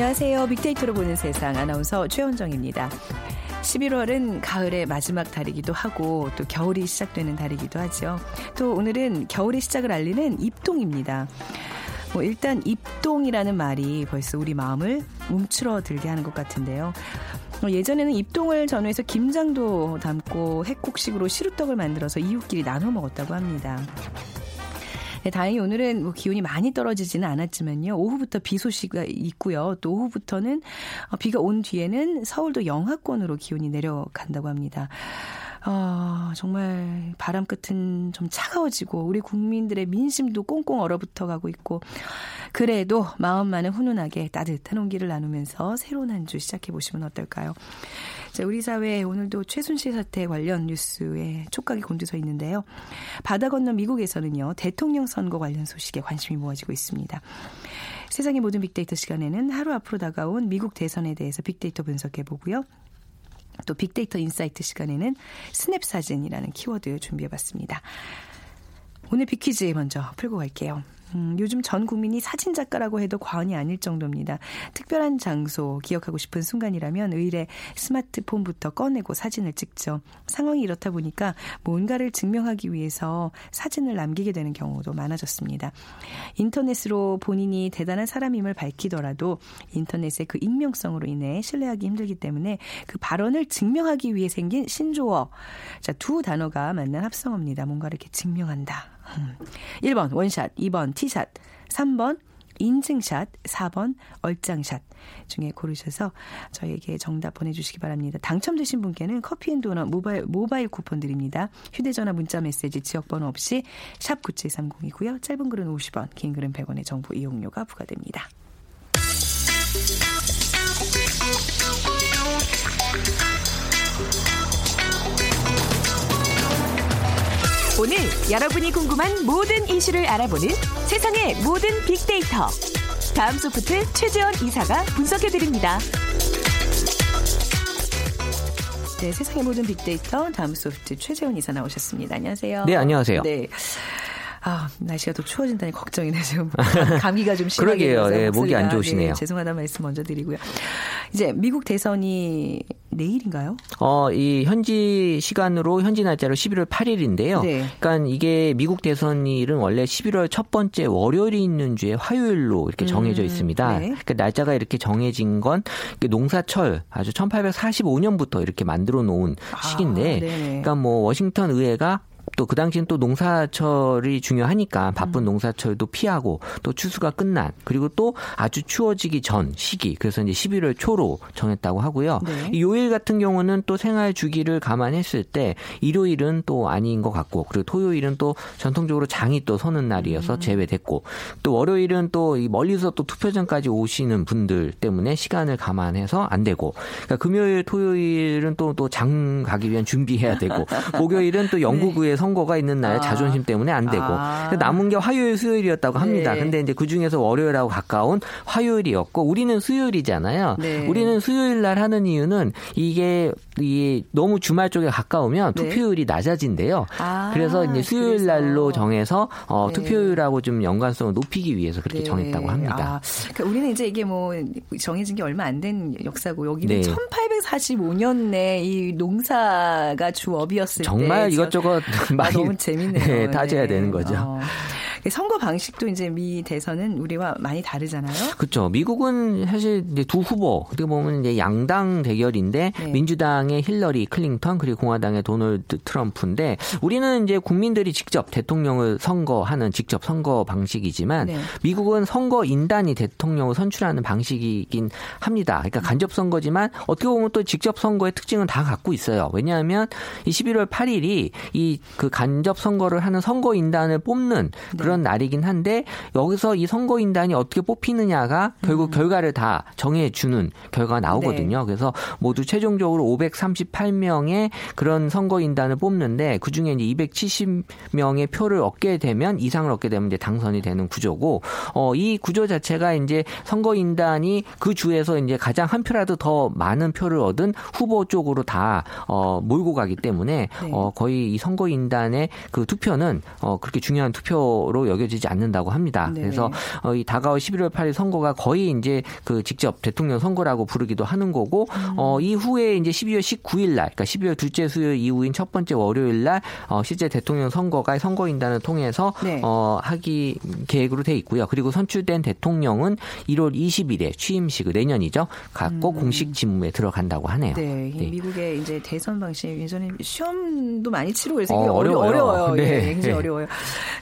안녕하세요. 빅데이터로 보는 세상 아나운서 최원정입니다. 11월은 가을의 마지막 달이기도 하고 또 겨울이 시작되는 달이기도 하죠. 또 오늘은 겨울의 시작을 알리는 입동입니다. 뭐 일단 입동이라는 말이 벌써 우리 마음을 움츠러들게 하는 것 같은데요. 뭐 예전에는 입동을 전후해서 김장도 담고 핵국식으로 시루떡을 만들어서 이웃끼리 나눠 먹었다고 합니다. 네, 다행히 오늘은 뭐 기온이 많이 떨어지지는 않았지만요. 오후부터 비 소식이 있고요. 또 오후부터는 어, 비가 온 뒤에는 서울도 영하권으로 기온이 내려간다고 합니다. 어, 정말 바람 끝은 좀 차가워지고 우리 국민들의 민심도 꽁꽁 얼어붙어 가고 있고 그래도 마음만은 훈훈하게 따뜻한 온기를 나누면서 새로운 한 주 시작해 보시면 어떨까요? 자, 우리 사회에 오늘도 최순실 사태 관련 뉴스에 촉각이 곤두서 있는데요. 바다 건너 미국에서는요, 대통령 선거 관련 소식에 관심이 모아지고 있습니다. 세상의 모든 빅데이터 시간에는 하루 앞으로 다가온 미국 대선에 대해서 빅데이터 분석해 보고요. 또 빅데이터 인사이트 시간에는 스냅 사진이라는 키워드 준비해 봤습니다. 오늘 빅퀴즈 먼저 풀고 갈게요. 음, 요즘 전 국민이 사진 작가라고 해도 과언이 아닐 정도입니다. 특별한 장소, 기억하고 싶은 순간이라면 으레 스마트폰부터 꺼내고 사진을 찍죠. 상황이 이렇다 보니까 뭔가를 증명하기 위해서 사진을 남기게 되는 경우도 많아졌습니다. 인터넷으로 본인이 대단한 사람임을 밝히더라도 인터넷의 그 익명성으로 인해 신뢰하기 힘들기 때문에 그 발언을 증명하기 위해 생긴 신조어. 자, 두 단어가 만난 합성어입니다. 뭔가 이렇게 증명한다. 1번 원샷, 2번 티샷, 3번 인증샷, 4번 얼짱샷 중에 고르셔서 저에게 정답 보내주시기 바랍니다. 당첨되신 분께는 커피앤도넛 모바일, 모바일 쿠폰 드립니다. 휴대전화 문자 메시지 지역번호 없이 샵 9730이고요. 짧은 글은 50원, 긴 글은 100원의 정보 이용료가 부과됩니다. 오늘 여러분이 궁금한 모든 이슈를 알아보는 세상의 모든 빅데이터. 다음 소프트 최재원 이사가 분석해드립니다. 네, 세상의 모든 빅데이터 다음 소프트 최재원 이사 나오셨습니다. 안녕하세요. 네, 안녕하세요. 네. 아, 날씨가 더 추워진다니 걱정이네, 지금. 감기가 좀 심하게 그러게요. 네, 목이 안 목소리가. 좋으시네요. 네, 죄송하다는 말씀 먼저 드리고요. 이제 미국 대선이 내일인가요? 어, 이 현지 시간으로 현지 날짜로 11월 8일인데요. 네. 그러니까 이게 미국 대선일은 원래 11월 첫 번째 월요일이 있는 주에 화요일로 이렇게 정해져 음, 있습니다. 네. 그러니까 날짜가 이렇게 정해진 건 농사철 아주 1845년부터 이렇게 만들어 놓은 시기인데 아, 네네. 그러니까 뭐 워싱턴 의회가 또 그 당시엔 또 농사철이 중요하니까 바쁜 음. 농사철도 피하고 또 추수가 끝난 그리고 또 아주 추워지기 전 시기 그래서 이제 11월 초로 정했다고 하고요. 네. 이 요일 같은 경우는 또 생활 주기를 감안했을 때 일요일은 또 아닌 것 같고 그리고 토요일은 또 전통적으로 장이 또 서는 날이어서 음. 제외됐고 또 월요일은 또이 멀리서 또 투표장까지 오시는 분들 때문에 시간을 감안해서 안 되고 그러니까 금요일 토요일은 또 또 장 가기 위한 준비해야 되고 목요일은 또 영국의 선거가 있는 날 네. 아. 자존심 때문에 안 되고 아. 남은 게 화요일 수요일이었다고 합니다. 네. 근데 이제 그 중에서 월요일하고 가까운 화요일이었고 우리는 수요일이잖아요. 네. 우리는 수요일 날 하는 이유는 이게 이게 너무 주말 쪽에 가까우면 네. 투표율이 낮아진대요. 아, 그래서 이제 수요일. 날로 정해서 어, 네. 투표율하고 좀 연관성을 높이기 위해서 그렇게 네. 정했다고 합니다. 아, 그러니까 우리는 이제 이게 뭐 정해진 게 얼마 안 된 역사고 여기는 네. 1845년에 이 농사가 주업이었을 때 정말 저- 이것저것 아, 많이 너무 재밌네요. 네, 따져야 네. 되는 거죠. 어. 선거 방식도 이제 미 대선은 우리와 많이 다르잖아요. 그렇죠. 미국은 사실 이제 두 후보 어떻게 보면 이제 양당 대결인데 네. 민주당의 힐러리 클린턴 그리고 공화당의 도널드 트럼프인데 우리는 이제 국민들이 직접 대통령을 선거하는 직접 선거 방식이지만 네. 미국은 선거 인단이 대통령을 선출하는 방식이긴 합니다. 그러니까 간접 선거지만 어떻게 보면 또 직접 선거의 특징은 다 갖고 있어요. 왜냐하면 이 11월 8일이 이 그 간접 선거를 하는 선거 인단을 뽑는 그런 날이긴 한데 여기서 이 선거 인단이 어떻게 뽑히느냐가 결국 결과를 다 정해주는 결과가 나오거든요. 그래서 모두 최종적으로 538명의 그런 선거 인단을 뽑는데 그 중에 이제 270명의 표를 얻게 되면 이상을 얻게 되면 이제 당선이 되는 구조고 어, 이 구조 자체가 이제 선거 인단이 그 주에서 이제 가장 한 표라도 더 많은 표를 얻은 후보 쪽으로 다 어, 몰고 가기 때문에 네. 어, 거의 이 선거 인단의 그 투표는 어, 그렇게 중요한 투표로 여겨지지 않는다고 합니다. 네. 그래서 어, 이 다가올 11월 8일 선거가 거의 이제 그 직접 대통령 선거라고 부르기도 하는 거고 음. 어, 이후에 이제 12월 19일 날, 그러니까 12월 둘째 수요일 이후인 첫 번째 월요일 날 어, 실제 대통령 선거가 선거인단을 통해서 네. 어, 하기 계획으로 돼 있고요. 그리고 선출된 대통령은 1월 20일에 취임식을 내년이죠. 갖고 공식 직무에 들어간다고 하네요. 음. 네, 이 네. 미국의 이제 대선 방식 예전에 시험도 많이 치르고 그래서 어, 어려, 어려워요. 어려워요. 네. 예, 굉장히 어려워요.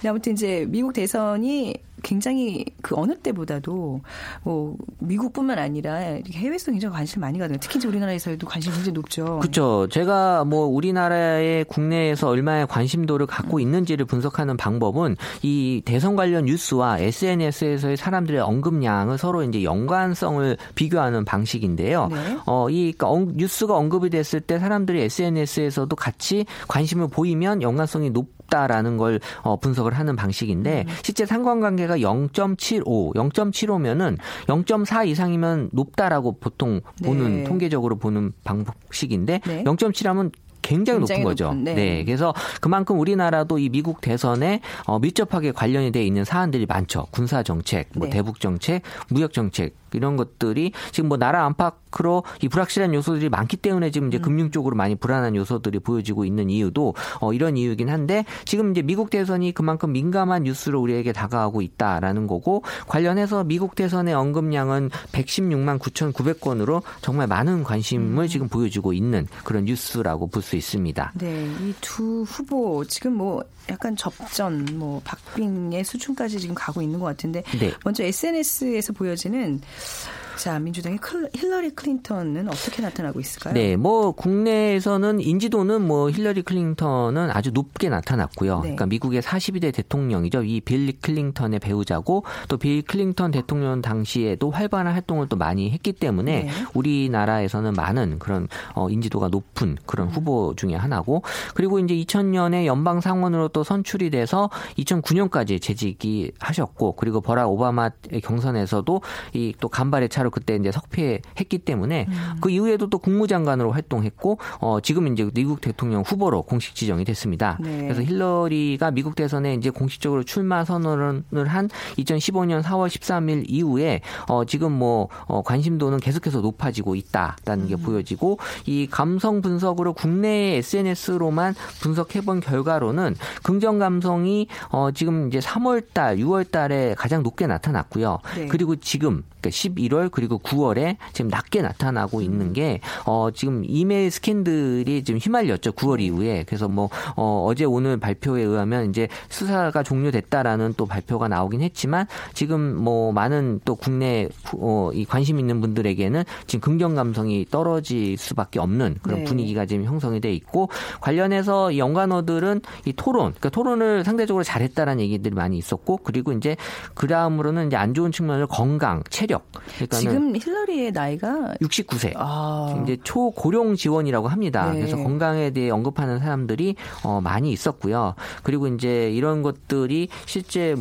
아무튼 이제 미국 대선이 굉장히 그 어느 때보다도 뭐 미국뿐만 아니라 해외에서 굉장히 관심 많이 가거든요. 특히 이제 우리나라에서도 관심이 굉장히 높죠. 그렇죠. 제가 뭐 우리나라의 국내에서 얼마의 관심도를 갖고 있는지를 분석하는 방법은 이 대선 관련 뉴스와 SNS에서의 사람들의 언급량을 서로 이제 연관성을 비교하는 방식인데요. 네. 어, 이 그러니까 언- 뉴스가 언급이 됐을 때 사람들이 SNS에서도 같이 관심을 보이면 연관성이 높 다라는 걸 어, 분석을 하는 방식인데 음. 실제 상관관계가 0.75, 0.75면은 0.4 이상이면 높다라고 보통 보는 네. 통계적으로 보는 방식인데 네. 0.7하면 굉장히, 굉장히 높은 거죠. 높은, 네. 네. 그래서 그만큼 우리나라도 이 미국 대선에 어, 밀접하게 관련이 돼 있는 사안들이 많죠. 군사 정책, 뭐 네. 대북 정책, 무역 정책 이런 것들이 지금 뭐 나라 안팎으로 이 불확실한 요소들이 많기 때문에 지금 음. 이제 금융 쪽으로 많이 불안한 요소들이 보여지고 있는 이유도 어, 이런 이유긴 한데 지금 이제 미국 대선이 그만큼 민감한 뉴스로 우리에게 다가오고 있다라는 거고 관련해서 미국 대선의 언급량은 116만 9,900건으로 정말 많은 관심을 음. 지금 보여주고 있는 그런 뉴스라고 볼 수 있습니다. 네, 이 두 후보 지금 뭐 약간 접전, 뭐 박빙의 수준까지 지금 가고 있는 것 같은데 네. 먼저 SNS에서 보여지는 자 민주당의 클- 힐러리 클린턴은 어떻게 나타나고 있을까요? 네, 뭐 국내에서는 인지도는 뭐 힐러리 클린턴은 아주 높게 나타났고요. 네. 그러니까 미국의 42대 대통령이죠. 이 빌리 클린턴의 배우자고 또 빌 클린턴 대통령 당시에도 활발한 활동을 또 많이 했기 때문에 네. 우리나라에서는 많은 그런 어, 인지도가 높은 그런 음. 후보 중에 하나고 그리고 이제 2000년에 연방 상원으로 또 선출이 돼서 2009년까지 재직이 하셨고 그리고 버락 오바마의 경선에서도 이 또 간발의 차로 그때 이제 석패했기 때문에 음. 그 이후에도 또 국무장관으로 활동했고 어 지금 이제 미국 대통령 후보로 공식 지정이 됐습니다. 네. 그래서 힐러리가 미국 대선에 이제 공식적으로 출마 선언을 한 2015년 4월 13일 이후에 어 지금 뭐 어, 관심도는 계속해서 높아지고 있다라는 음. 게 보여지고 이 감성 분석으로 국내의 SNS로만 분석해 본 결과로는 긍정 감성이 어 지금 이제 3월 달, 6월 달에 가장 높게 나타났고요. 네. 그리고 지금 그러니까 11월 그리고 9월에 지금 낮게 나타나고 있는 게 어, 지금 이메일 스캔들이 지금 휘말렸죠. 9월 이후에. 그래서 뭐 어, 어제 오늘 발표에 의하면 이제 수사가 종료됐다라는 또 발표가 나오긴 했지만 지금 뭐 많은 또 국내 후- 어, 이 관심 있는 분들에게는 지금 긍정 감성이 떨어질 수밖에 없는 그런 네. 분위기가 지금 형성이 돼 있고 관련해서 이 연관어들은 이 토론, 그러니까 토론을 상대적으로 잘했다라는 얘기들이 많이 있었고 그리고 이제 그 다음으로는 이제 안 좋은 측면을 건강, 체력. 그러니까는 지금 힐러리의 나이가 69세. 아, 이제 초고령 지원이라고 합니다. 네. 그래서 건강에 대해 언급하는 사람들이 어, 많이 있었고요. 그리고 이제 이런 것들이 실제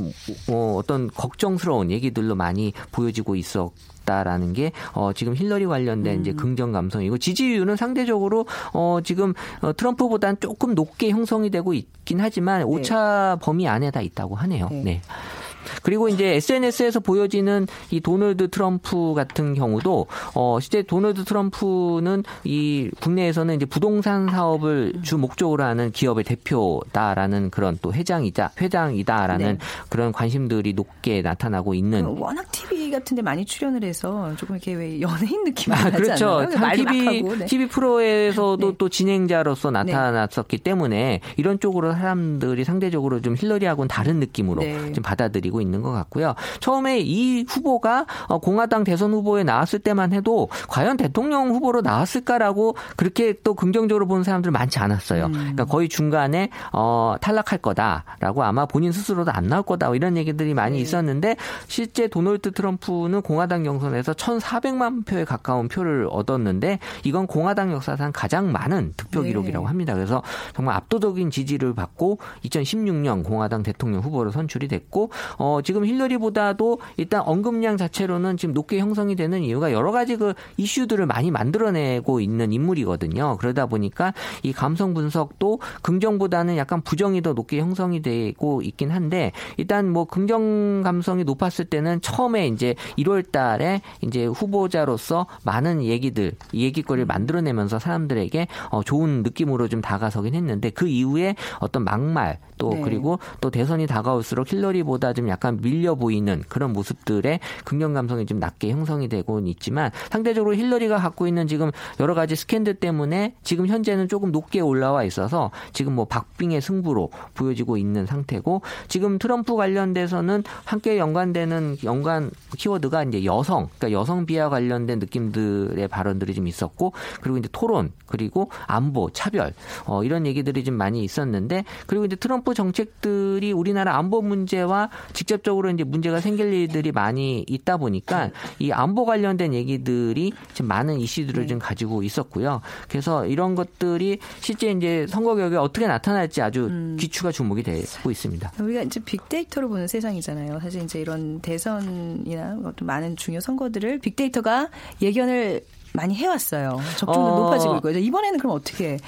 뭐 어떤 걱정스러운 얘기들로 많이 보여지고 있었. 다라는 게 어, 지금 힐러리 관련된 이제 음. 긍정 감성이고 지지율은 상대적으로 어, 지금 어, 트럼프보다는 조금 높게 형성이 되고 있긴 하지만 오차 범위 안에 다 있다고 하네요. 네. 네. 그리고 이제 SNS에서 보여지는 이 도널드 트럼프 같은 경우도 어 실제 도널드 트럼프는 이 국내에서는 이제 부동산 사업을 주 목적으로 하는 기업의 대표다라는 그런 또 회장이자 회장이다라는 네. 그런 관심들이 높게 나타나고 있는 그 워낙 TV 같은데 많이 출연을 해서 조금 이렇게 왜 연예인 느낌이 아, 나지 그렇죠. 막 TV, 하고, 네. TV 프로에서도 네. 또 진행자로서 나타났었기 때문에 이런 쪽으로 사람들이 상대적으로 좀 힐러리하고는 다른 느낌으로 네. 좀 받아들이고 있는 것 같고요. 처음에 이 후보가 어, 공화당 대선 후보에 나왔을 때만 해도 과연 대통령 후보로 나왔을까라고 그렇게 또 긍정적으로 보는 사람들 많지 않았어요. 음. 그러니까 거의 중간에 어, 탈락할 거다라고 아마 본인 스스로도 안 나올 거다 이런 얘기들이 많이 네. 있었는데 실제 도널드 트럼프는 공화당 경선에서 1,400만 표에 가까운 표를 얻었는데 이건 공화당 역사상 가장 많은 득표 네. 기록이라고 합니다. 그래서 정말 압도적인 지지를 받고 2016년 공화당 대통령 후보로 선출이 됐고 어, 지금 힐러리보다도 일단 언급량 자체로는 지금 높게 형성이 되는 이유가 여러 가지 그 이슈들을 많이 만들어내고 있는 인물이거든요. 그러다 보니까 이 감성 분석도 긍정보다는 약간 부정이 더 높게 형성이 되고 있긴 한데 일단 뭐 긍정 감성이 높았을 때는 처음에 이제 1월 달에 이제 후보자로서 많은 얘기들, 얘기거리를 만들어내면서 사람들에게 어, 좋은 느낌으로 좀 다가서긴 했는데 그 이후에 어떤 막말 또 네. 그리고 또 대선이 다가올수록 힐러리보다 좀 약간 밀려 보이는 그런 모습들의 긍정 감성이 좀 낮게 형성이 되고는 있지만 상대적으로 힐러리가 갖고 있는 지금 여러 가지 스캔들 때문에 지금 현재는 조금 높게 올라와 있어서 지금 뭐 박빙의 승부로 보여지고 있는 상태고 지금 트럼프 관련돼서는 함께 연관되는 연관 키워드가 이제 여성, 그러니까 여성 비하 관련된 느낌들의 발언들이 좀 있었고 그리고 이제 토론 그리고 안보, 차별 어, 이런 얘기들이 좀 많이 있었는데 그리고 이제 트럼프 정책들이 우리나라 안보 문제와 직접적으로 이제 문제가 생길 일들이 많이 있다 보니까 이 안보 관련된 얘기들이 지금 많은 이슈들을 좀 가지고 있었고요. 그래서 이런 것들이 실제 이제 선거 결과에 어떻게 나타날지 아주 귀추가 주목이 되고 있습니다. 우리가 이제 빅데이터로 보는 세상이잖아요. 사실 이제 이런 대선이나 어떤 많은 중요 선거들을 빅데이터가 예견을 많이 해왔어요. 적중도 어. 높아지고 있고요. 이번에는 그럼 어떻게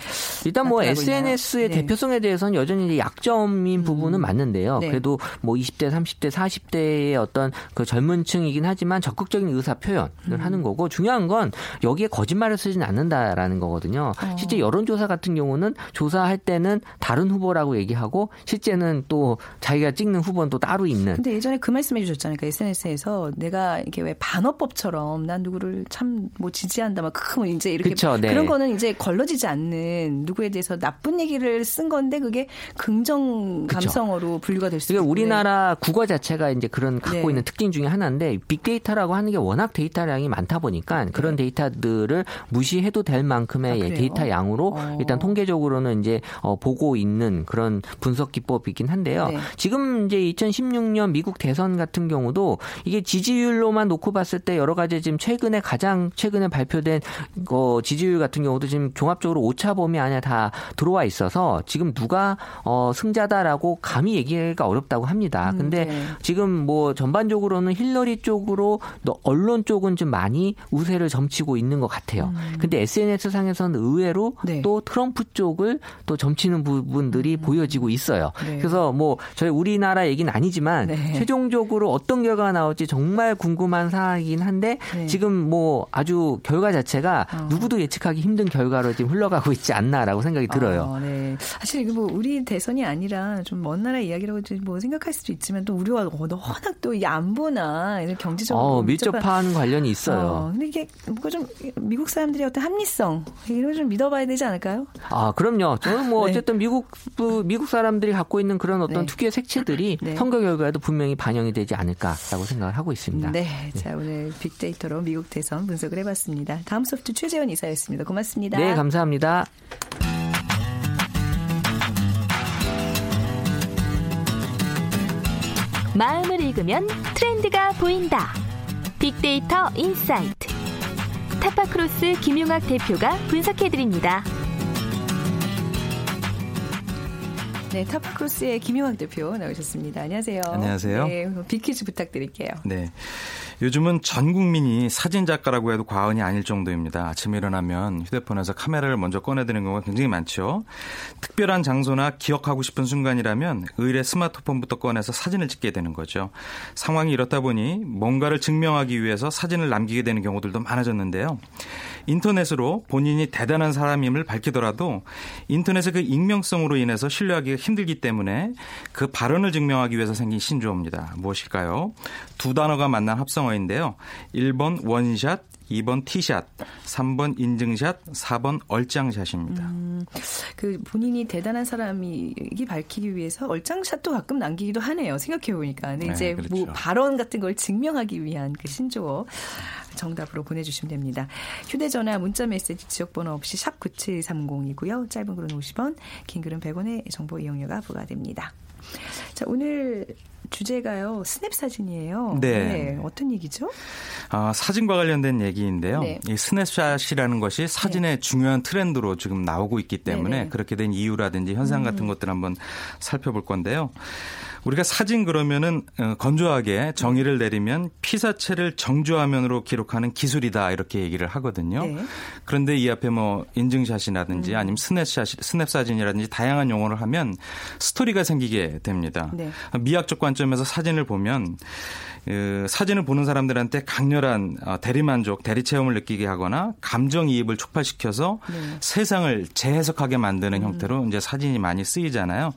일단 뭐? SNS의 네. 대표성에 대해서는 여전히 약점인 부분은 맞는데요. 네. 그래도 뭐 20대, 30대, 40대의 어떤 그 젊은 층이긴 하지만 적극적인 의사 표현을 음. 하는 거고 중요한 건 여기에 거짓말을 쓰진 않는다라는 거거든요. 어. 실제 여론조사 같은 경우는 조사할 때는 다른 후보라고 얘기하고 실제는 또 자기가 찍는 후보는 또 따로 있는 근데 예전에 그 말씀해 주셨잖아요. 그 SNS에서 내가 이게 왜 반어법처럼 난 누구를 참 뭐 지지 한다 막 쓰고 이제 이렇게 그쵸, 네. 그런 거는 이제 걸러지지 않는 누구에 대해서 나쁜 얘기를 쓴 건데 그게 긍정 감성어로 분류가 될수 그러니까 있고 우리나라 국어 자체가 이제 그런 갖고 네. 있는 특징 중에 하나인데 빅데이터라고 하는 게 워낙 데이터량이 많다 보니까 그런 데이터들을 무시해도 될 만큼의 아, 예? 데이터 양으로 어. 일단 통계적으로는 이제 어, 보고 있는 그런 분석 기법이긴 한데요. 네. 지금 이제 2016년 미국 대선 같은 경우도 이게 지지율로만 놓고 봤을 때 여러 가지 지금 최근에 가장 최근에 발표 된 어, 지지율 같은 경우도 지금 종합적으로 오차 범위 안에 다 들어와 있어서 지금 누가 어, 승자다라고 감히 얘기하기가 어렵다고 합니다. 근데 네. 지금 뭐 전반적으로는 힐러리 쪽으로 또 언론 쪽은 좀 많이 우세를 점치고 있는 것 같아요. 근데 SNS 상에서는 의외로 음. 네. 또 트럼프 쪽을 또 점치는 부분들이 보여지고 있어요. 네. 그래서 뭐 저희 우리나라 얘기는 아니지만 네. 최종적으로 어떤 결과가 나올지 정말 궁금한 사항이긴 한데 네. 지금 뭐 아주 결과 자체가 어. 누구도 예측하기 힘든 결과로 지금 흘러가고 있지 않나라고 생각이 들어요. 어, 네. 사실 이게 뭐 우리 대선이 아니라 좀 먼 나라 이야기라고 뭐 생각할 수도 있지만 또 우리와 워낙 또 이 안보나 이런 경제적으로 어, 밀접한- 밀접한 관련이 어, 있어요. 근데 이게 뭔가 좀 미국 사람들의 어떤 합리성 이런 걸좀 믿어봐야 되지 않을까요? 아, 그럼요. 저는 뭐 네. 어쨌든 미국 그 미국 사람들이 갖고 있는 그런 어떤 네. 특유의 색채들이 네. 선거 결과에도 분명히 반영이 되지 않을까라고 생각을 하고 있습니다. 네, 자 오늘 빅데이터로 미국 대선 분석을 해봤습니다. 다음 소프트 최재원 이사였습니다. 고맙습니다. 네, 감사합니다. 마음을 읽으면 트렌드가 보인다. 빅데이터 인사이트. 타파크로스 김용학 대표가 분석해드립니다. 네, 타파크로스의 김용학 대표 나오셨습니다. 안녕하세요. 안녕하세요. 네, 빅퀴즈 부탁드릴게요. 네. 요즘은 전 국민이 사진 작가라고 해도 과언이 아닐 정도입니다. 아침에 일어나면 휴대폰에서 카메라를 먼저 꺼내드는 경우가 굉장히 많죠. 특별한 장소나 기억하고 싶은 순간이라면 의뢰 스마트폰부터 꺼내서 사진을 찍게 되는 거죠. 상황이 이렇다 보니 뭔가를 증명하기 위해서 사진을 남기게 되는 경우들도 많아졌는데요. 인터넷으로 본인이 대단한 사람임을 밝히더라도 인터넷의 그 익명성으로 인해서 신뢰하기가 힘들기 때문에 그 발언을 증명하기 위해서 생긴 신조어입니다. 무엇일까요? 두 단어가 만난 합성어인데요. 1번 원샷, 2번 티샷, 3번 인증샷, 4번 얼짱샷입니다. 음, 그 본인이 대단한 사람이 밝히기 위해서 얼짱샷도 가끔 남기기도 하네요. 생각해 보니까. 네, 이제 뭐 그렇죠. 뭐 발언 같은 걸 증명하기 위한 그 신조어 정답으로 보내주시면 됩니다. 휴대전화, 문자메시지, 지역번호 없이 샵 9730이고요. 짧은 글은 50원, 긴 글은 100원의 정보 이용료가 부과됩니다. 자, 오늘 주제가요 스냅 사진이에요. 네. 네. 어떤 얘기죠? 아, 사진과 관련된 얘기인데요. 네. 이 스냅샷이라는 것이 사진의 네. 중요한 트렌드로 지금 나오고 있기 때문에. 그렇게 된 이유라든지 현상 같은 음. 것들 한번 살펴볼 건데요. 우리가 사진 그러면은 어, 건조하게 정의를 내리면 피사체를 정지화면으로 기록하는 기술이다 이렇게 얘기를 하거든요. 네. 그런데 이 앞에 뭐 인증샷이라든지 음. 아니면 스냅샷, 스냅 사진이라든지 다양한 용어를 하면 스토리가 생기게 됩니다. 네. 미학적 관점에서 사진을 보면 그 사진을 보는 사람들한테 강렬한 어, 대리만족, 대리체험을 느끼게 하거나 감정이입을 촉발시켜서 네. 세상을 재해석하게 만드는 음. 형태로 이제 사진이 많이 쓰이잖아요.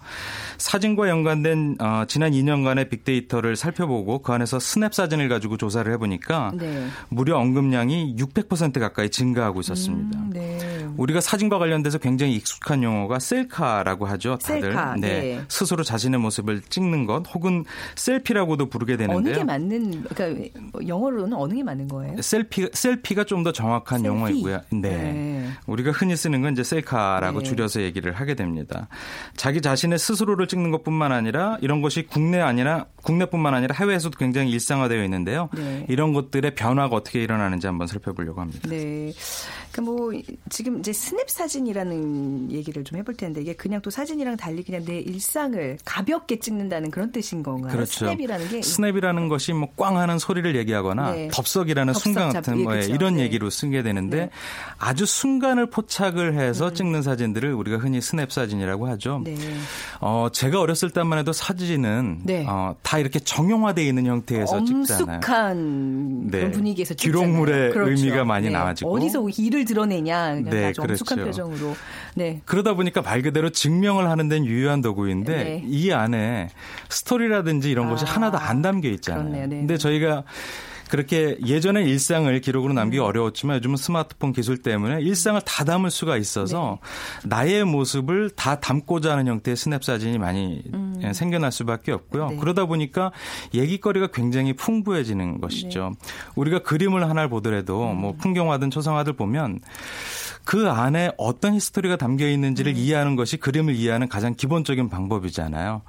사진과 연관된 어, 지난 2년간의 빅데이터를 살펴보고 그 안에서 스냅 사진을 가지고 조사를 해보니까 네. 무려 언급량이 600% 가까이 증가하고 있었습니다. 음, 네. 우리가 사진과 관련돼서 굉장히 익숙한 용어가 셀카라고 하죠. 다들 셀카, 네. 네. 스스로 자신의 모습을 찍는 것 혹은 selfie라고도 부르게 되는데요. 맞는 그러니까 영어로는 어느 게 맞는 거예요? selfie selfie가 좀 더 정확한 selfie. 용어이고요. 네. 네. 우리가 흔히 쓰는 건 이제 셀카라고 네. 줄여서 얘기를 하게 됩니다. 자기 자신의 스스로를 찍는 것뿐만 아니라 이런 것이 국내 아니라 국내뿐만 아니라 해외에서도 굉장히 일상화되어 있는데요. 네. 이런 것들의 변화가 어떻게 일어나는지 한번 살펴보려고 합니다. 네. 그뭐 지금 이제 스냅 사진이라는 얘기를 좀 해볼 텐데 이게 그냥 또 사진이랑 달리 그냥 내 일상을 가볍게 찍는다는 그런 뜻인 건가요? 그렇죠. 스냅이라는 게 스냅이라는 것이 것이 뭐 꽝 하는 소리를 얘기하거나 네. 덥석이라는 덥석 순간 같은 예, 뭐에 이런 네. 얘기로 쓰게 되는데 네. 아주 순간을 포착을 해서 음. 찍는 사진들을 우리가 흔히 스냅 사진이라고 하죠. 네. 어, 제가 어렸을 때만 해도 사진은 네. 어, 다 이렇게 정형화되어 있는 형태에서 찍잖아요. 엄숙한 네. 분위기에서 찍잖아요. 기록물의 그렇죠. 의미가 많이 나와지고 어디서 일을 드러내냐 네, 아주 그렇죠. 엄숙한 표정으로. 네. 그러다 보니까 말 그대로 증명을 하는 데는 유효한 도구인데 이 안에 스토리라든지 이런 아. 것이 하나도 안 담겨 있잖아요. 그렇네요. 네. 근데 저희가 그렇게 예전의 일상을 기록으로 남기기 음. 어려웠지만 요즘은 스마트폰 기술 때문에 일상을 다 담을 수가 있어서 네. 나의 모습을 다 담고자 하는 형태의 스냅 사진이 많이 음. 예, 생겨날 수밖에 없고요. 네. 그러다 보니까 얘기거리가 굉장히 풍부해지는 것이죠. 네. 우리가 그림을 하나를 보더라도 음. 뭐 풍경화든 초상화들 보면 그 안에 어떤 history가 담겨 있는지를 음. 이해하는 것이 그림을 이해하는 가장 기본적인 방법이잖아요.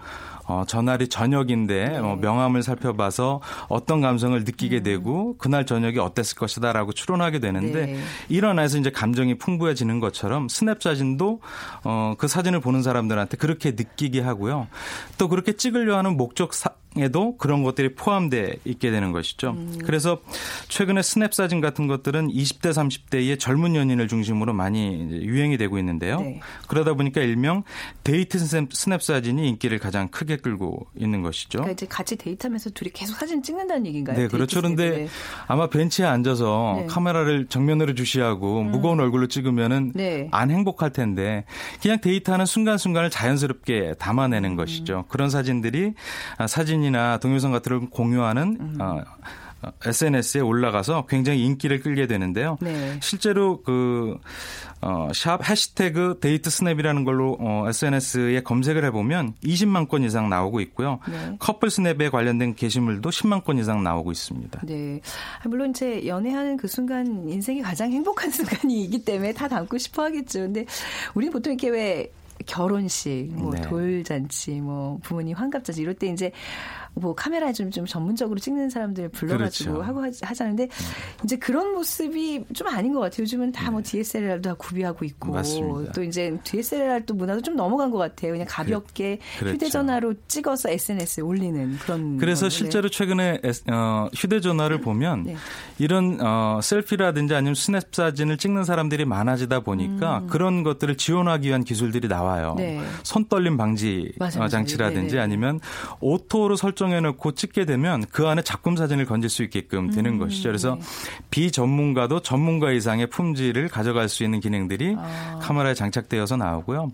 어, 전날이 저녁인데 네. 어, 명함을 살펴봐서 어떤 감성을 느끼게 음. 되고 그날 저녁이 어땠을 것이다라고 추론하게 되는데 네. 일어나서 이제 감정이 풍부해지는 것처럼 스냅 사진도 어, 그 사진을 보는 사람들한테 그렇게 느끼게 하고요. 또 그렇게 찍으려 하는 목적 사, 에도 그런 것들이 포함돼 있게 되는 것이죠. 음. 그래서 최근에 스냅 사진 같은 것들은 20대 30대의 젊은 연인을 중심으로 많이 유행이 되고 있는데요. 네. 그러다 보니까 일명 데이트 스냅, 사진이 인기를 가장 크게 끌고 있는 것이죠. 그러니까 이제 같이 데이트하면서 둘이 계속 사진 찍는다는 얘기인가요? 네, 그렇죠. 그런데 아마 벤치에 앉아서 네. 카메라를 정면으로 주시하고 음. 무거운 얼굴로 찍으면은 네. 안 행복할 텐데 그냥 데이트하는 순간순간을 자연스럽게 담아내는 음. 것이죠. 그런 사진들이 아, 사진 사진이나 동영상 같은 걸 공유하는 음. 어, SNS에 올라가서 굉장히 인기를 끌게 되는데요. 네. 실제로 그, 어, 샵 해시태그 데이트 스냅이라는 걸로 어, SNS에 검색을 해보면 20만 건 이상 나오고 있고요. 네. 커플 스냅에 관련된 게시물도 10만 건 이상 나오고 있습니다. 네. 물론 제 연애하는 그 순간 인생이 가장 행복한 순간이기 때문에 다 담고 싶어 하겠죠. 근데 우리 보통 이렇게 왜 결혼식, 뭐 네. 돌잔치, 뭐 부모님 환갑잔치 이럴 때 이제 뭐 카메라 좀, 좀 전문적으로 찍는 사람들 불러가지고 그렇죠. 하고 하 자는데 음. 이제 그런 모습이 좀 아닌 것 같아요. 요즘은 다뭐 네. DSLR도 다 구비하고 있고 맞습니다. 또 이제 DSLR 또 문화도 좀 넘어간 것 같아요. 그냥 가볍게 그렇죠, 휴대전화로 찍어서 SNS에 올리는 그런. 그래서 건데. 실제로 최근에 어, 휴대전화를 보면 네. 이런 어, selfie라든지 아니면 스냅 사진을 찍는 사람들이 많아지다 보니까 음. 그런 것들을 지원하기 위한 기술들이 나와요. 네. 손 떨림 방지 맞아요. 장치라든지 네네. 네. 아니면 auto로 설정 설정해놓고 찍게 되면 그 안에 작품 사진을 건질 수 있게끔 되는 음, 것이죠. 그래서 네. 비전문가도 전문가 이상의 품질을 가져갈 수 있는 기능들이 아. 카메라에 장착되어서 나오고요.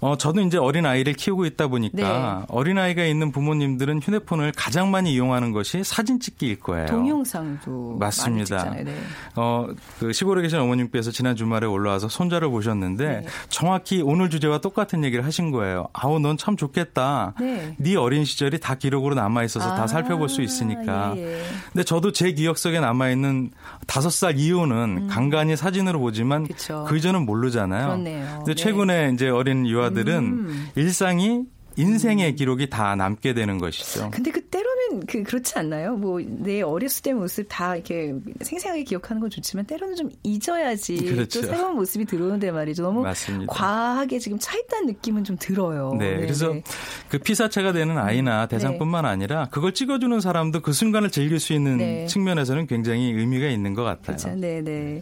어, 저도 이제 어린 아이를 키우고 있다 보니까 네. 어린 아이가 있는 부모님들은 휴대폰을 가장 많이 이용하는 것이 사진 찍기일 거예요. 동영상도 맞습니다. 네. 어, 그 시골에 계신 어머님께서 지난 주말에 올라와서 손자를 보셨는데 네. 정확히 오늘 주제와 똑같은 얘기를 하신 거예요. 아우 넌 참 좋겠다. 네. 네 어린 시절이 다 기록으로 남아 있어서 아, 다 살펴볼 수 있으니까. 예, 예. 근데 저도 제 기억 속에 남아 있는 다섯 살 이후는 음. 간간히 사진으로 보지만. 그 이전은 모르잖아요. 그렇네요. 근데 최근에 이제 어린 유아 작가들은 음. 일상이 인생의 음. 기록이 다 남게 되는 것이죠. 근데 그 때로는 그 그렇지 않나요? 뭐 내 어렸을 때 모습 다 이렇게 생생하게 기억하는 건 좋지만 때로는 좀 잊어야지 그렇죠. 또 새로운 모습이 들어오는데 말이죠. 너무 맞습니다. 과하게 지금 차 있다는 느낌은 좀 들어요. 네, 네 그래서 네. 그 피사체가 되는 아이나 음. 대상뿐만 네. 아니라 그걸 찍어주는 사람도 그 순간을 즐길 수 있는 네. 측면에서는 굉장히 의미가 있는 것 같아요. 그렇죠. 네, 네.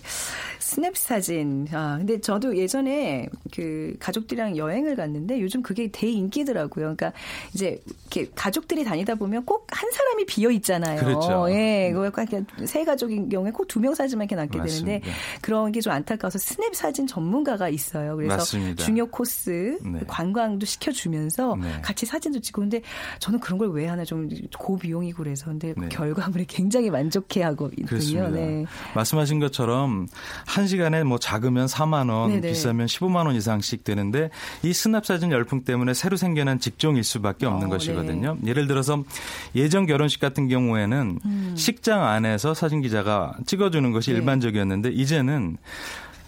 스냅 사진. 아, 근데 저도 예전에 그 가족들이랑 여행을 갔는데 요즘 그게 대인기더라고요. 그러니까 이제 이렇게 가족들이 다니다 보면 꼭 한 사람이 비어 있잖아요. 그렇죠. 예, 세 가족인 경우에 꼭 두 명 사진만 이렇게 남게 맞습니다. 되는데 그런 게 좀 안타까워서 스냅 사진 전문가가 있어요. 그래서 맞습니다. 중요 코스 네. 관광도 시켜주면서 네. 같이 사진도 찍고 근데 저는 그런 걸 왜 하나 좀 고비용이고 그래서 근데 네. 결과물에 굉장히 만족해하고 있군요. 네. 말씀하신 것처럼 한 시간에 뭐 작으면 4만 원, 네네. 비싸면 15만 원 이상씩 되는데 이 스냅 사진 열풍 때문에 새로 생겨난 직종일 수밖에 없는 어, 것이거든요. 네. 예를 들어서 예전 결혼식 같은 경우에는 음. 식장 안에서 사진 기자가 찍어주는 것이 네. 일반적이었는데 이제는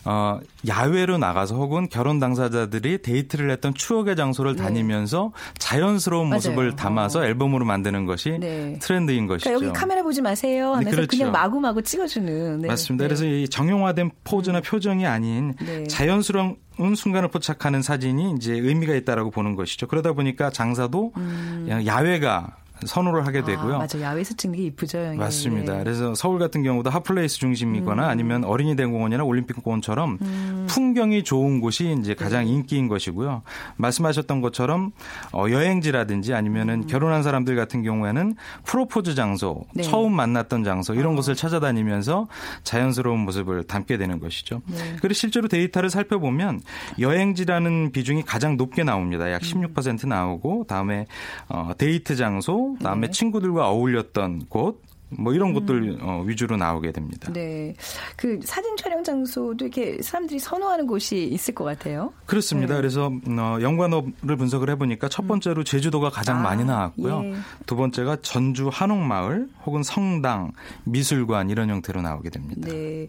어, 야외로 나가서 혹은 결혼 당사자들이 데이트를 했던 추억의 장소를 네. 다니면서 자연스러운 맞아요. 모습을 담아서 어. 앨범으로 만드는 것이죠 네. 트렌드인 것이죠. 그러니까 여기 카메라 보지 마세요 하면서 네, 그렇죠. 그냥 마구마구 찍어주는. 네. 맞습니다. 네. 그래서 이 정형화된 포즈나 음. 표정이 아닌 네. 자연스러운 순간을 포착하는 사진이 이제 의미가 있다라고 보는 것이죠. 그러다 보니까 장소도 음. 야외가 선호를 하게 되고요. 아, 맞아. 야외에서 찍는 게 이쁘죠. 예. 맞습니다. 예. 그래서 서울 같은 경우도 hot place 중심이거나 음. 아니면 어린이 대공원이나 올림픽공원처럼 음. 풍경이 좋은 곳이 이제 가장 네. 인기인 것이고요. 말씀하셨던 것처럼 어, 여행지라든지 아니면은 음. 결혼한 사람들 같은 경우에는 프로포즈 장소, 네. 처음 만났던 장소 이런 어. 곳을 찾아다니면서 자연스러운 모습을 담게 되는 것이죠. 네. 그리고 실제로 데이터를 살펴보면 여행지라는 비중이 가장 높게 나옵니다. 약 16% 음. 나오고 다음에 어, 데이트 장소 그다음에 네. 친구들과 어울렸던 곳, 뭐 이런 것들 음. 어, 위주로 나오게 됩니다. 네. 그 사진 촬영 장소도 이렇게 사람들이 선호하는 곳이 있을 것 같아요. 그렇습니다. 네. 그래서 어, 연관어를 분석을 해보니까 첫 음. 번째로 제주도가 가장 아, 많이 나왔고요. 예. 두 번째가 전주 한옥마을 혹은 성당, 미술관 이런 형태로 나오게 됩니다. 네.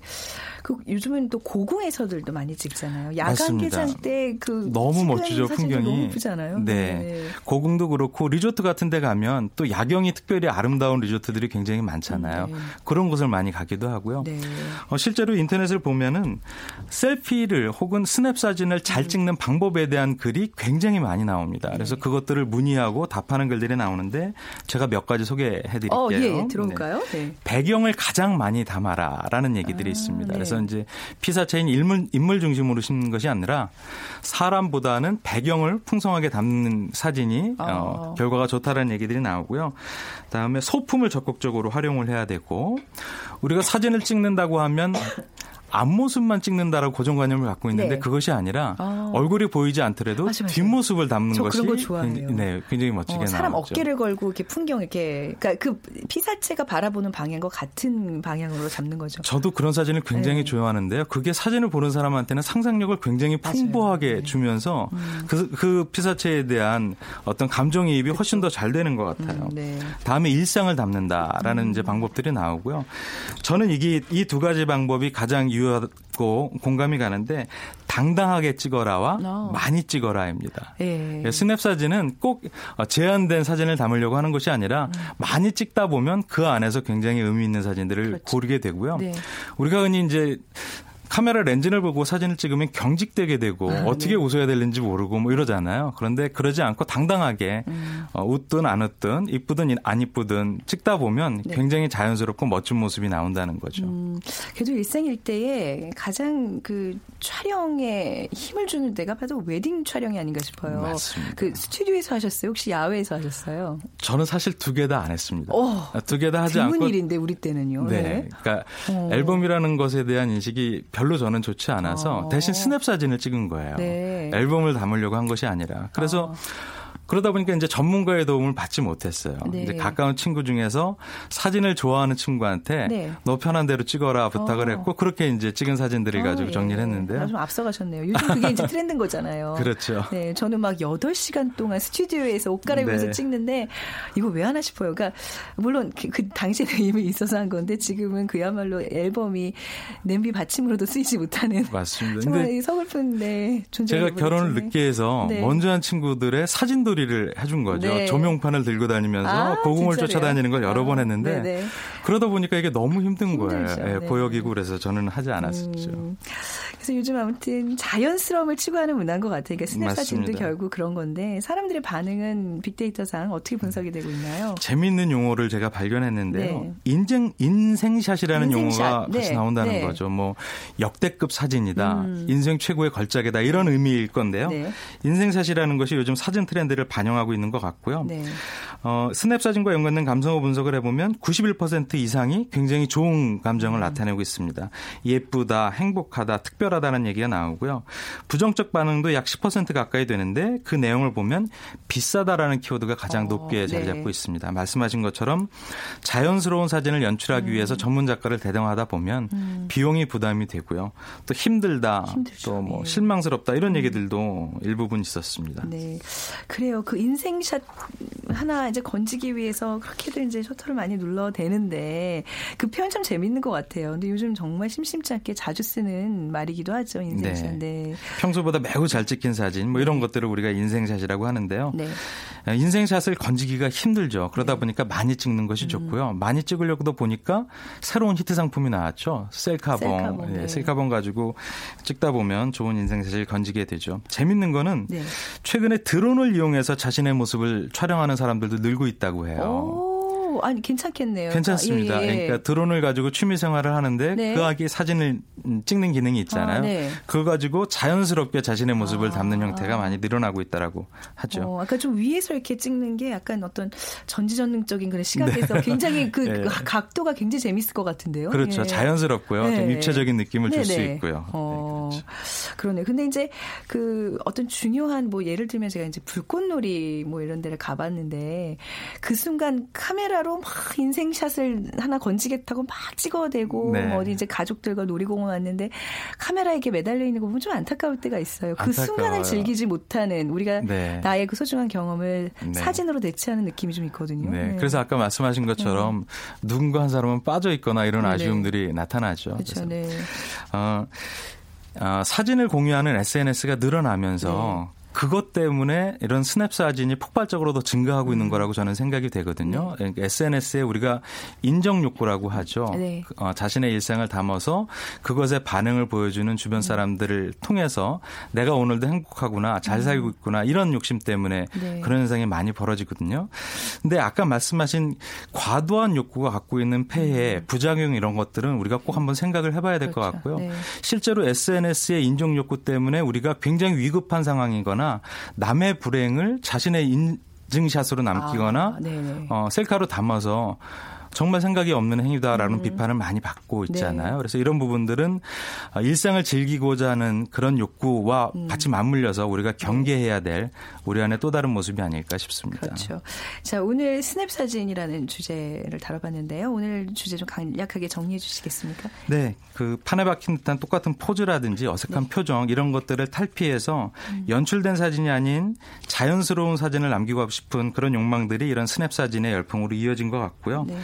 그 요즘은 또 고궁에서들도 많이 찍잖아요. 야간 개장 때 그 너무 멋지죠 풍경이. 너무 예쁘잖아요. 네. 네. 고궁도 그렇고 리조트 같은 데 가면 또 야경이 특별히 아름다운 리조트들이 굉장히 많잖아요. 네. 그런 곳을 많이 가기도 하고요. 네. 어, 실제로 인터넷을 보면은 selfie를 혹은 스냅 사진을 잘 음. 찍는 방법에 대한 글이 굉장히 많이 나옵니다. 그래서 네. 그것들을 문의하고 답하는 글들이 나오는데 제가 몇 가지 소개해 드릴게요. 어, 예? 네. 네. 배경을 가장 많이 담아라라는 얘기들이 아, 있습니다. 그래서 그래서 이제 피사체인 인물, 인물 중심으로 심는 것이 아니라 사람보다는 배경을 풍성하게 담는 사진이 어, 어 결과가 좋다라는 얘기들이 나오고요. 그다음에 소품을 적극적으로 활용을 해야 되고 우리가 사진을 찍는다고 하면 앞모습만 찍는다라고 고정관념을 갖고 있는데 네. 그것이 아니라 아. 얼굴이 보이지 않더라도 맞아, 맞아. 뒷모습을 담는 것이 굉장히, 네, 굉장히 멋지게 어, 사람 나왔죠. 어깨를 걸고 이렇게 풍경 이렇게 그러니까 그 피사체가 바라보는 방향과 같은 방향으로 잡는 거죠. 저도 그런 사진을 굉장히 네. 좋아하는데요. 그게 사진을 보는 사람한테는 상상력을 굉장히 풍부하게 네. 주면서 음. 그, 그 피사체에 대한 어떤 감정이입이 그쵸. 훨씬 더 잘 되는 것 같아요. 음, 네. 다음에 일상을 담는다라는 음. 이제 방법들이 나오고요. 저는 이게 이 두 가지 방법이 가장 유효하고 공감이 가는데 당당하게 찍어라와 어. 많이 찍어라입니다. 예. 예. 스냅 사진은 꼭 어, 제한된 사진을 담으려고 하는 것이 아니라 음. 많이 찍다 보면 그 안에서 굉장히 의미 있는 사진들을 그렇죠. 고르게 되고요. 네. 우리가 흔히 이제 카메라 렌즈를 보고 사진을 찍으면 경직되게 되고 아, 어떻게 네. 웃어야 되는지 모르고 뭐 이러잖아요. 그런데 그러지 않고 당당하게 음. 어, 웃든 안 웃든 이쁘든 안 이쁘든 찍다 보면 네. 굉장히 자연스럽고 멋진 모습이 나온다는 거죠. 음, 그래도 일생 일대에 가장 그 촬영에 힘을 주는 데가 바로 웨딩 촬영이 아닌가 싶어요. 맞습니다. 그 스튜디오에서 하셨어요? 혹시 야외에서 하셨어요? 저는 사실 두 개 다 안 했습니다. 어, 두개 다 하지 않고 일인데 우리 때는요. 네. 네. 그러니까 어. 앨범이라는 것에 대한 인식이 별로 저는 좋지 않아서 어. 대신 스냅 사진을 찍은 거예요. 네. 앨범을 담으려고 한 것이 아니라. 그래서 어. 그러다 보니까 이제 전문가의 도움을 받지 못했어요. 네. 이제 가까운 친구 중에서 사진을 좋아하는 친구한테 네. 너 편한 대로 찍어라 부탁을 어. 했고 그렇게 이제 찍은 사진들을 어, 가지고 예. 정리를 했는데요. 아, 좀 앞서가셨네요. 요즘 그게 이제 트렌드인 거잖아요. 그렇죠. 네, 저는 막 8시간 동안 스튜디오에서 옷 갈아입으면서 네. 찍는데 이거 왜 하나 싶어요. 그러니까 물론 그, 그 당시에는 이미 있어서 한 건데 지금은 그야말로 앨범이 냄비 받침으로도 쓰이지 못하는 맞습니다. 정말 서글픈 네, 존재 제가 결혼을 늦게 해서 네. 먼저 한 친구들의 사진도 소리를 해준 거죠. 네. 조명판을 들고 다니면서 아, 고궁을 쫓아다니는 걸 여러 아, 번 했는데 네네. 그러다 보니까 이게 너무 힘든 힘들죠. 거예요. 예, 네. 고역이고 그래서 저는 하지 않았었죠. 음. 그래서 요즘 아무튼 자연스러움을 추구하는 문화인 것 같아요. 그러니까 스냅 사진도 결국 그런 건데 사람들의 반응은 빅데이터상 어떻게 분석이 되고 있나요? 재미있는 용어를 제가 발견했는데요. 네. 인증 인생샷이라는 인생샷. 용어가 네. 같이 나온다는 네. 거죠. 뭐 역대급 사진이다, 음. 인생 최고의 걸작이다 이런 의미일 건데요. 네. 인생샷이라는 것이 요즘 사진 트렌드를 반영하고 있는 것 같고요. 네. 어, 스냅 사진과 연관된 감성어 분석을 해보면 91% 이상이 굉장히 좋은 감정을 음. 나타내고 있습니다. 예쁘다, 행복하다, 특별하다는 얘기가 나오고요. 부정적 반응도 약 10% 가까이 되는데 그 내용을 보면 비싸다라는 키워드가 가장 어, 높게 자리 잡고 네. 있습니다. 말씀하신 것처럼 자연스러운 사진을 연출하기 음. 위해서 전문 작가를 대동하다 보면 음. 비용이 부담이 되고요. 또 힘들다, 또 뭐 실망스럽다 이런 음. 얘기들도 일부분 있었습니다. 네, 그래요. 그 인생샷 하나 이제 건지기 위해서 그렇게도 이제 셔터를 많이 눌러 대는데 그 표현 참 재밌는 것 같아요. 근데 요즘 정말 심심치 않게 자주 쓰는 말이기도 하죠. 인생샷. 네. 네. 평소보다 매우 잘 찍힌 사진 뭐 이런 네. 것들을 우리가 인생샷이라고 하는데요. 네. 인생샷을 건지기가 힘들죠. 그러다 네. 보니까 많이 찍는 것이 음. 좋고요. 많이 찍으려고도 보니까 새로운 히트 상품이 나왔죠. 셀카봉. 셀카봉, 예, 네. 셀카봉 가지고 찍다 보면 좋은 인생샷을 건지게 되죠. 재밌는 거는 네. 최근에 드론을 이용해서 자신의 모습을 촬영하는 사람들도 늘고 있다고 해요. 오. 아니 괜찮겠네요. 괜찮습니다. 아, 예, 예. 그러니까 드론을 가지고 취미 생활을 하는데 네. 그 아기 사진을 찍는 기능이 있잖아요. 아, 네. 그거 가지고 자연스럽게 자신의 모습을 아. 담는 형태가 많이 늘어나고 있다라고 하죠. 어, 아까 좀 위에서 이렇게 찍는 게 약간 어떤 전지전능적인 그런 시각에서 네. 굉장히 그 네. 각도가 굉장히 재밌을 것 같은데요. 그렇죠. 예. 자연스럽고요. 좀 네. 입체적인 느낌을 줄 수 있고요. 어, 그렇죠. 그러네. 근데 이제 그 어떤 중요한 뭐 예를 들면 제가 이제 불꽃놀이 뭐 이런 데를 가봤는데 그 순간 카메라로 카메라로 막 인생샷을 하나 건지겠다고 막 찍어대고 네. 뭐 어디 이제 가족들과 놀이공원 왔는데 카메라에 게 매달려 있는 거 보면 좀 안타까울 때가 있어요. 그 안타까워요. 순간을 즐기지 못하는 우리가 네. 나의 그 소중한 경험을 네. 사진으로 대체하는 느낌이 좀 있거든요. 네. 네. 그래서 아까 말씀하신 것처럼 네. 누군가 한 사람은 빠져 있거나 이런 네. 아쉬움들이 나타나죠. 그렇죠. 네. 어, 어, 사진을 공유하는 SNS가 늘어나면서 그것 때문에 이런 스냅 사진이 폭발적으로 더 증가하고 있는 음. 거라고 저는 생각이 되거든요. 네. 그러니까 SNS에 우리가 인정 욕구라고 하죠. 네. 어, 자신의 일상을 담아서 그것의 반응을 보여주는 주변 음. 사람들을 통해서 내가 오늘도 행복하구나, 잘 살고 음. 있구나 이런 욕심 때문에 네. 그런 현상이 많이 벌어지거든요. 근데 아까 말씀하신 과도한 욕구가 갖고 있는 폐해, 부작용 이런 것들은 우리가 꼭 한번 생각을 해봐야 될것 그렇죠. 같고요. 네. 실제로 SNS의 인정 욕구 때문에 우리가 굉장히 위급한 상황이거나 남의 불행을 자신의 인증샷으로 남기거나 아, 어, 셀카로 담아서 정말 생각이 없는 행위다라는 음. 비판을 많이 받고 있잖아요. 네. 그래서 이런 부분들은 일상을 즐기고자 하는 그런 욕구와 음. 같이 맞물려서 우리가 경계해야 될 우리 안에 또 다른 모습이 아닐까 싶습니다. 그렇죠. 자, 오늘 스냅 사진이라는 주제를 다뤄봤는데요. 오늘 주제 좀 간략하게 정리해 주시겠습니까? 네. 그 판에 박힌 듯한 똑같은 포즈라든지 어색한 네. 표정 이런 것들을 탈피해서 음. 연출된 사진이 아닌 자연스러운 사진을 남기고 싶은 그런 욕망들이 이런 스냅 사진의 열풍으로 이어진 것 같고요. 네.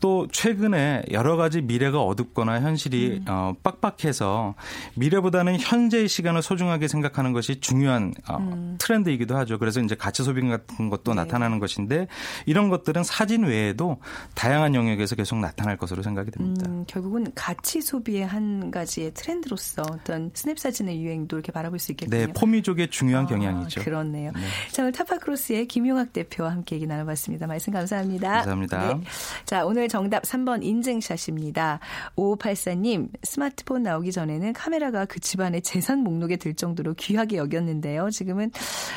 또 최근에 여러 가지 미래가 어둡거나 현실이 음. 어, 빡빡해서 미래보다는 현재의 시간을 소중하게 생각하는 것이 중요한 어, 음. 트렌드이기도 하죠. 그래서 이제 가치 소비 같은 것도 네. 나타나는 것인데 이런 것들은 사진 외에도 다양한 영역에서 계속 나타날 것으로 생각이 됩니다. 음, 결국은 가치 소비의 한 가지의 트렌드로서 어떤 스냅 사진의 유행도 이렇게 바라볼 수 있겠군요. 네, 포미족의 중요한 아, 경향이죠. 그렇네요. 네. 자, 오늘 타파크로스의 김용학 대표와 함께 얘기 나눠봤습니다. 말씀 감사합니다. 감사합니다. 네. 자, 오늘 정답 3번 인증샷입니다. 5584님, 스마트폰 나오기 전에는 카메라가 그 집안의 재산 목록에 들 정도로 귀하게 여겼는데요. 지금은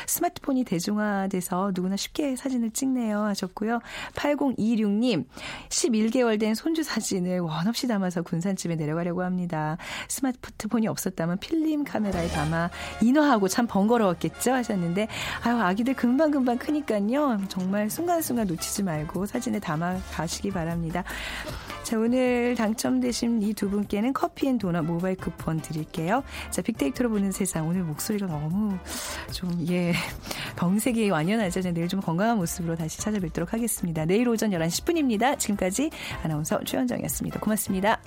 스마트폰이 대중화돼서 누구나 쉽게 사진을 찍네요 하셨고요. 8026님, 11개월 된 손주 사진을 원 없이 담아서 군산집에 내려가려고 합니다. 스마트폰이 없었다면 필름 카메라에 담아 인화하고 참 번거로웠겠죠 하셨는데 아유 아기들 금방금방 크니까요. 정말 순간순간 놓치지 말고 사진에 담아 가시기 바랍니다. 자, 오늘 당첨되신 이 두 분께는 커피 and 도넛 모바일 쿠폰 드릴게요. 자, 빅데이터로 보는 세상. 오늘 목소리가 너무 좀, 예, 병색이 완연하죠. 내일 좀 건강한 모습으로 다시 찾아뵙도록 하겠습니다. 내일 오전 11시 10분입니다. 지금까지 아나운서 최현정이었습니다. 고맙습니다.